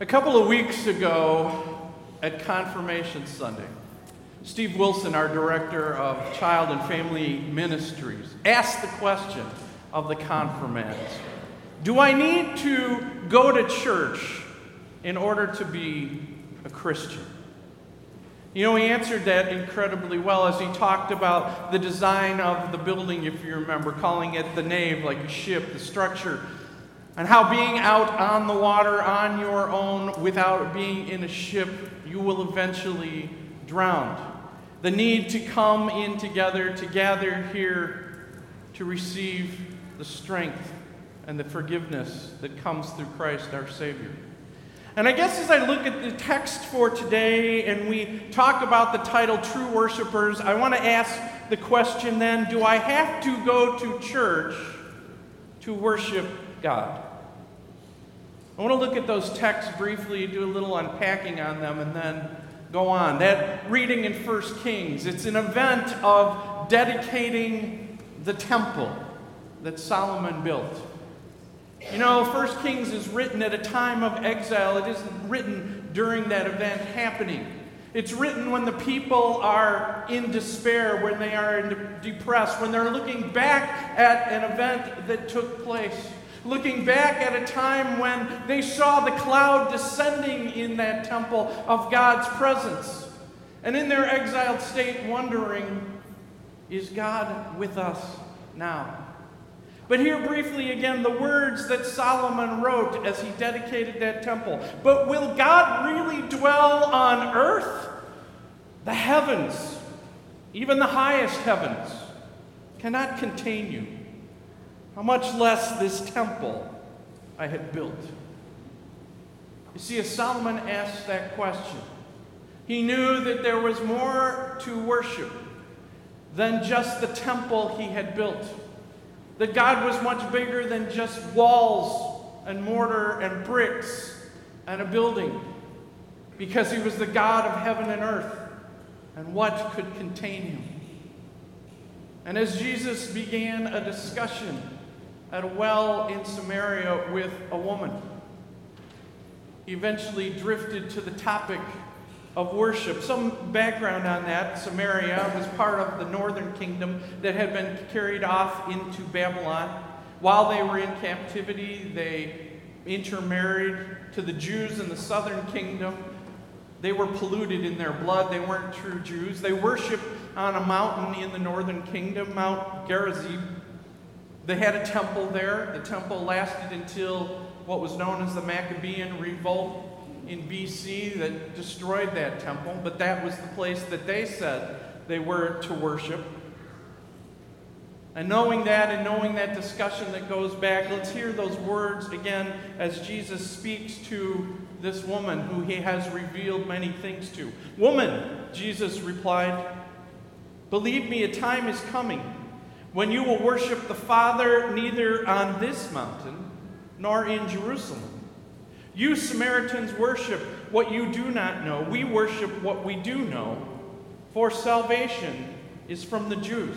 A couple of weeks ago at Confirmation Sunday, Steve Wilson, our director of Child and Family Ministries, asked the question of the confirmands Do I need to go to church in order to be a Christian? You know, he answered that incredibly well as he talked about the design of the building, if you remember, calling it the nave, like a ship, the structure, and how being out on the water on your own without being in a ship, you will eventually drown. The need to come in together, to gather here, to receive the strength and the forgiveness that comes through Christ our Savior. And I guess as I look at the text for today and we talk about the title True Worshippers, I want to ask the question then do I have to go to church to worship God? I want to look at those texts briefly, do a little unpacking on them, and then go on. That reading in 1 Kings, it's an event of dedicating the temple that Solomon built. You know, First Kings is written at a time of exile. It isn't written during that event happening. It's written when the people are in despair, when they are depressed, when they're looking back at an event that took place, looking back at a time when they saw the cloud descending in that temple of God's presence. And in their exiled state, wondering, is God with us now? But hear briefly again the words that Solomon wrote as he dedicated that temple. But will God really dwell on earth? The heavens, even the highest heavens, cannot contain you. How much less this temple I had built? You see, as Solomon asked that question, he knew that there was more to worship than just the temple he had built. That God was much bigger than just walls and mortar and bricks and a building, because He was the God of heaven and earth. And what could contain Him? And as Jesus began a discussion at a well in Samaria with a woman, he eventually drifted to the topic of worship. Some background on that Samaria was part of the northern kingdom that had been carried off into Babylon. While they were in captivity, they intermarried to the Jews in the southern kingdom. They were polluted in their blood. They weren't true Jews. They worshiped on a mountain in the northern kingdom, Mount Gerizim. They had a temple there. The temple lasted until what was known as the Maccabean Revolt in BC that destroyed that temple, but that was the place that they said they were to worship. And knowing that and knowing that discussion that goes back, let's hear those words again as Jesus speaks to this woman who he has revealed many things to. Woman, Jesus replied, believe me, a time is coming when you will worship the Father neither on this mountain nor in Jerusalem. You Samaritans worship what you do not know. We worship what we do know, for salvation is from the Jews.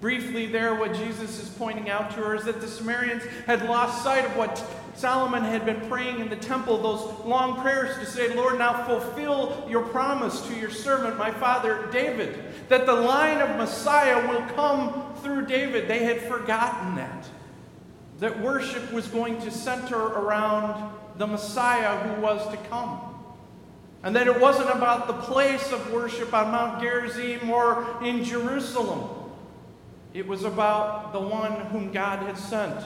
Briefly, there, what Jesus is pointing out to her is that the Samaritans had lost sight of what Solomon had been praying in the temple, those long prayers to say, Lord, now fulfill your promise to your servant, my father David, that the line of Messiah will come through David. They had forgotten that that worship was going to center around the Messiah who was to come. And that it wasn't about the place of worship on Mount Gerizim or in Jerusalem. It was about the one whom God had sent.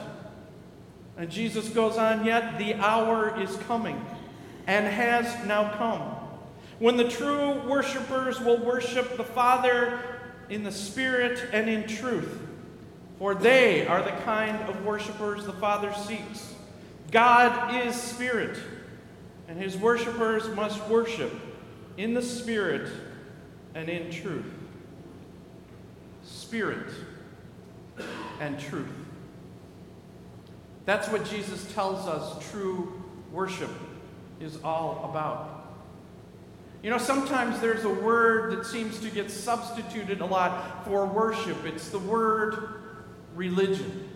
And Jesus goes on, yet the hour is coming and has now come when the true worshipers will worship the Father in the Spirit and in truth for they are the kind of worshipers the Father seeks. God is spirit, and his worshipers must worship in the Spirit and in truth. Spirit and truth. That's what Jesus tells us true worship is all about. You know, sometimes there's a word that seems to get substituted a lot for worship. It's the word religion.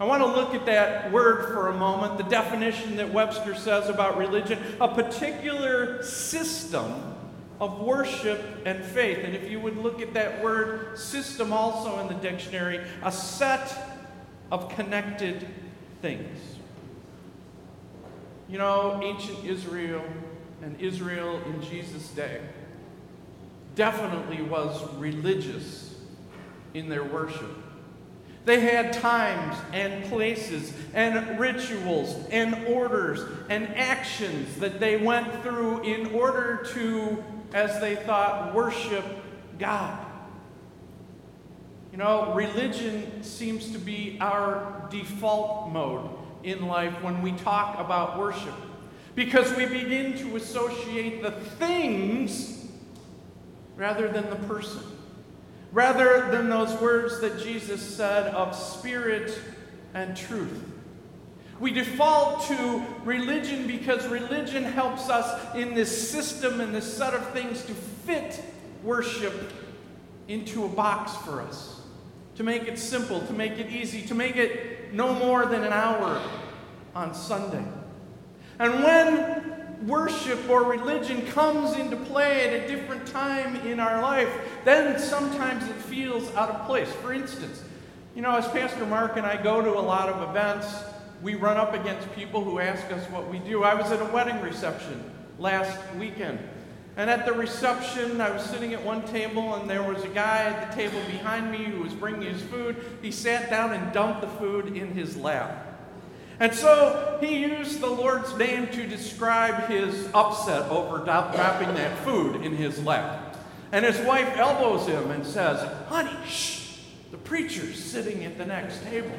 I want to look at that word for a moment, the definition that Webster says about religion a particular system of worship and faith. And if you would look at that word system also in the dictionary, a set of connected things. You know, ancient Israel and Israel in Jesus' day definitely was religious in their worship. They had times and places and rituals and orders and actions that they went through in order to, as they thought, worship God. You know, religion seems to be our default mode in life when we talk about worship. Because we begin to associate the things rather than the person. Rather than those words that Jesus said of spirit and truth. We default to religion because religion helps us in this system and this set of things to fit worship into a box for us, to make it simple, to make it easy, to make it no more than an hour on Sunday. And when worship or religion comes into play at a different time in our life, then sometimes it feels out of place. For instance, you know, as Pastor Mark and I go to a lot of events, we run up against people who ask us what we do. I was at a wedding reception last weekend. And at the reception, I was sitting at one table, and there was a guy at the table behind me who was bringing his food. He sat down and dumped the food in his lap. And so he used the Lord's name to describe his upset over dropping that food in his lap. And his wife elbows him and says, Honey, shh, the preacher's sitting at the next table.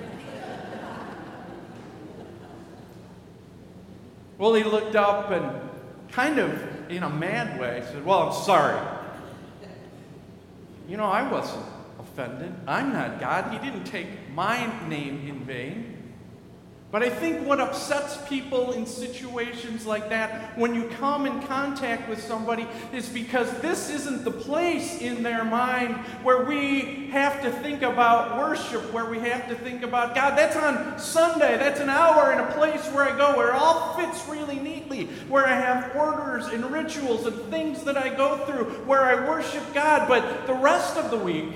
well, he looked up and kind of in a mad way said, Well, I'm sorry. You know, I wasn't offended. I'm not God. He didn't take my name in vain. But I think what upsets people in situations like that when you come in contact with somebody is because this isn't the place in their mind where we have to think about worship, where we have to think about God. That's on Sunday. That's an hour in a place where I go where it all fits really neatly, where I have orders and rituals and things that I go through, where I worship God. But the rest of the week,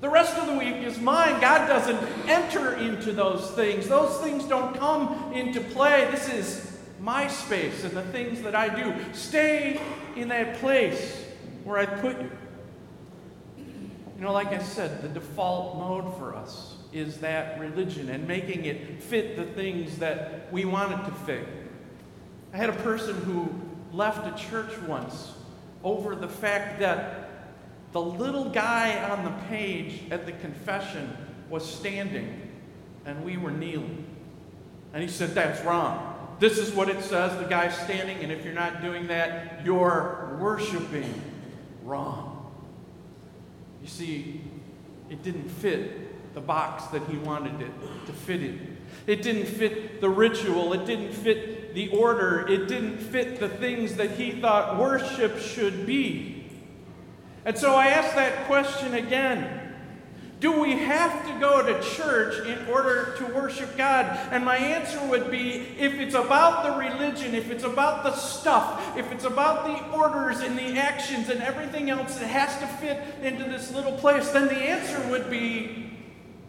the rest of the week is mine. God doesn't enter into those things. Those things don't come into play. This is my space and the things that I do. Stay in that place where I put you. You know, like I said, the default mode for us is that religion and making it fit the things that we want it to fit. I had a person who left a church once over the fact that the little guy on the page at the confession was standing and we were kneeling. And he said, That's wrong. This is what it says. The guy's standing, and if you're not doing that, you're worshiping wrong. You see, it didn't fit the box that he wanted it to fit in. It didn't fit the ritual. It didn't fit the order. It didn't fit the things that he thought worship should be. And so I ask that question again. Do we have to go to church in order to worship God? And my answer would be if it's about the religion, if it's about the stuff, if it's about the orders and the actions and everything else that has to fit into this little place, then the answer would be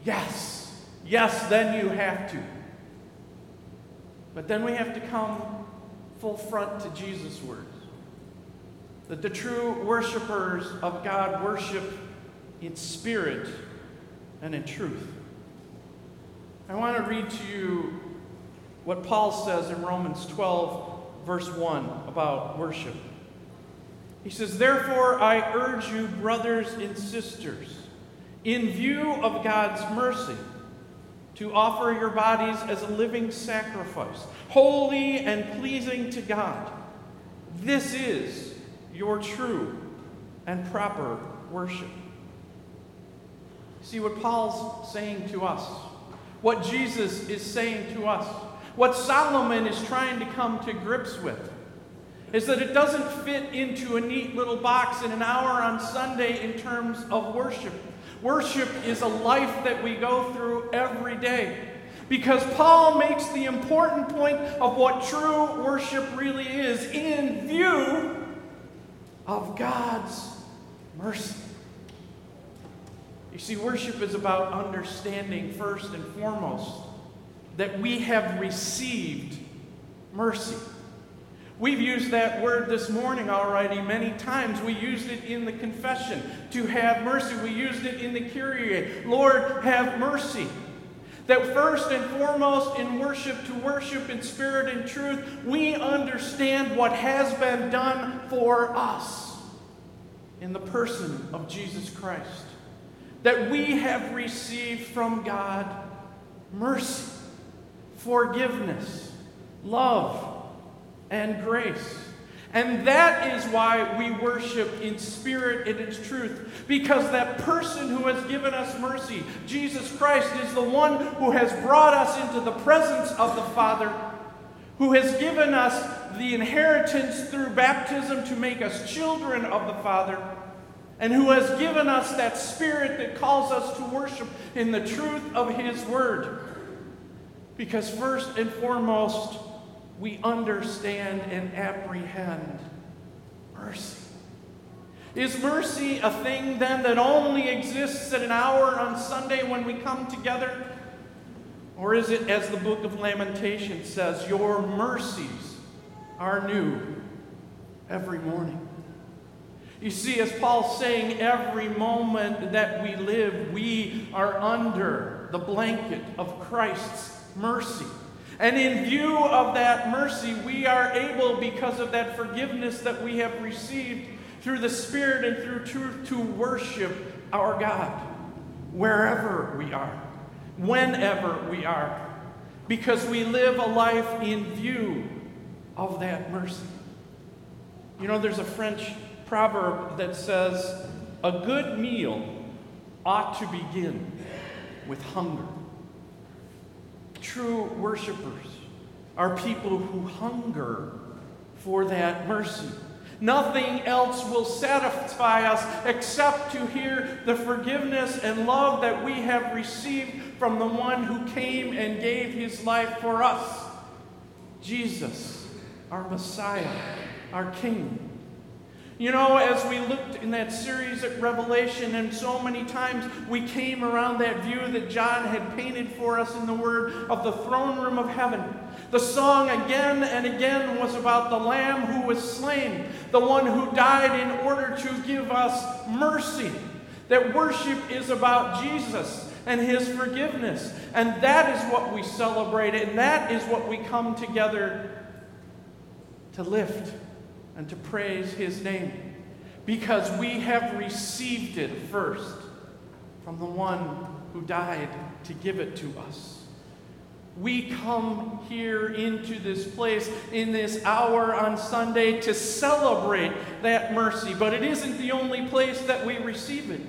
yes. Yes, then you have to. But then we have to come full front to Jesus' words that the true worshipers of God worship in spirit and in truth. I want to read to you what Paul says in Romans 12, verse 1 about worship. He says, Therefore, I urge you, brothers and sisters, in view of God's mercy, to offer your bodies as a living sacrifice, holy and pleasing to God. This is your true and proper worship. See what Paul's saying to us, what Jesus is saying to us, what Solomon is trying to come to grips with is that it doesn't fit into a neat little box in an hour on Sunday in terms of worship. Worship is a life that we go through every day. Because Paul makes the important point of what true worship really is in view of God's mercy. You see, worship is about understanding first and foremost that we have received mercy. We've used that word this morning already many times. We used it in the confession to have mercy. We used it in the Kyrie. Lord, have mercy. That first and foremost in worship, to worship in spirit and truth, we understand what has been done for us in the person of Jesus Christ. That we have received from God mercy, forgiveness, love, and grace. And that is why we worship in spirit and in truth. Because that person who has given us mercy, Jesus Christ, is the one who has brought us into the presence of the Father, who has given us the inheritance through baptism to make us children of the Father, and who has given us that spirit that calls us to worship in the truth of His Word. Because first and foremost, we understand and apprehend mercy. Is mercy a thing then that only exists at an hour on Sunday when we come together? Or is it, as the book of Lamentations says, your mercies are new every morning? You see, as Paul's saying, every moment that we live, we are under the blanket of Christ's mercy. And in view of that mercy, we are able, because of that forgiveness that we have received through the Spirit and through truth, to worship our God wherever we are, whenever we are, because we live a life in view of that mercy. You know, there's a French proverb that says, A good meal ought to begin with hunger. True worshipers are people who hunger for that mercy. Nothing else will satisfy us except to hear the forgiveness and love that we have received from the one who came and gave his life for us Jesus, our Messiah, our King. You know, as we looked in that series at Revelation, and so many times we came around that view that John had painted for us in the Word of the throne room of heaven. The song again and again was about the Lamb who was slain, the one who died in order to give us mercy. That worship is about Jesus and his forgiveness. And that is what we celebrate, and that is what we come together to lift and to praise his name because we have received it first from the one who died to give it to us. We come here into this place in this hour on Sunday to celebrate that mercy, but it isn't the only place that we receive it.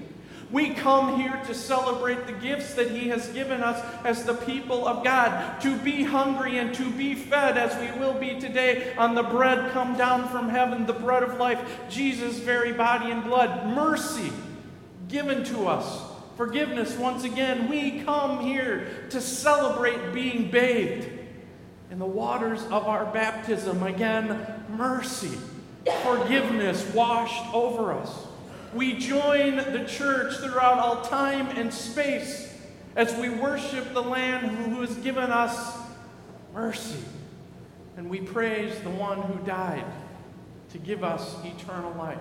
We come here to celebrate the gifts that He has given us as the people of God, to be hungry and to be fed as we will be today on the bread come down from heaven, the bread of life, Jesus' very body and blood. Mercy given to us. Forgiveness, once again, we come here to celebrate being bathed in the waters of our baptism. Again, mercy, forgiveness washed over us. We join the church throughout all time and space as we worship the Lamb who has given us mercy. And we praise the one who died to give us eternal life.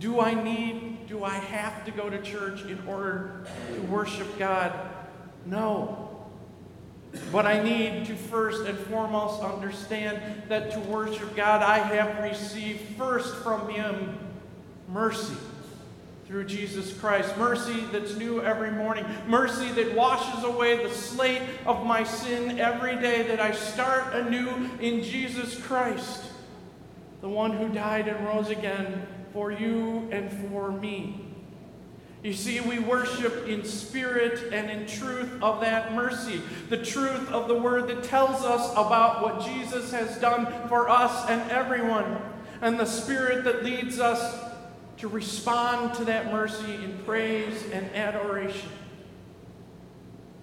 Do I need, do I have to go to church in order to worship God? No. But I need to first and foremost understand that to worship God, I have received first from Him mercy through Jesus Christ. Mercy that's new every morning. Mercy that washes away the slate of my sin every day, that I start anew in Jesus Christ, the one who died and rose again for you and for me. You see, we worship in spirit and in truth of that mercy, the truth of the word that tells us about what Jesus has done for us and everyone, and the spirit that leads us to respond to that mercy in praise and adoration.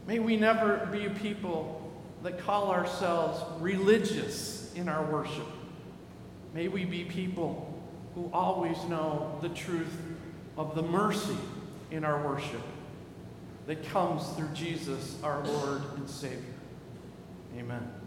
May we never be a people that call ourselves religious in our worship. May we be people who always know the truth of the mercy in our worship that comes through Jesus, our Lord and Savior. Amen.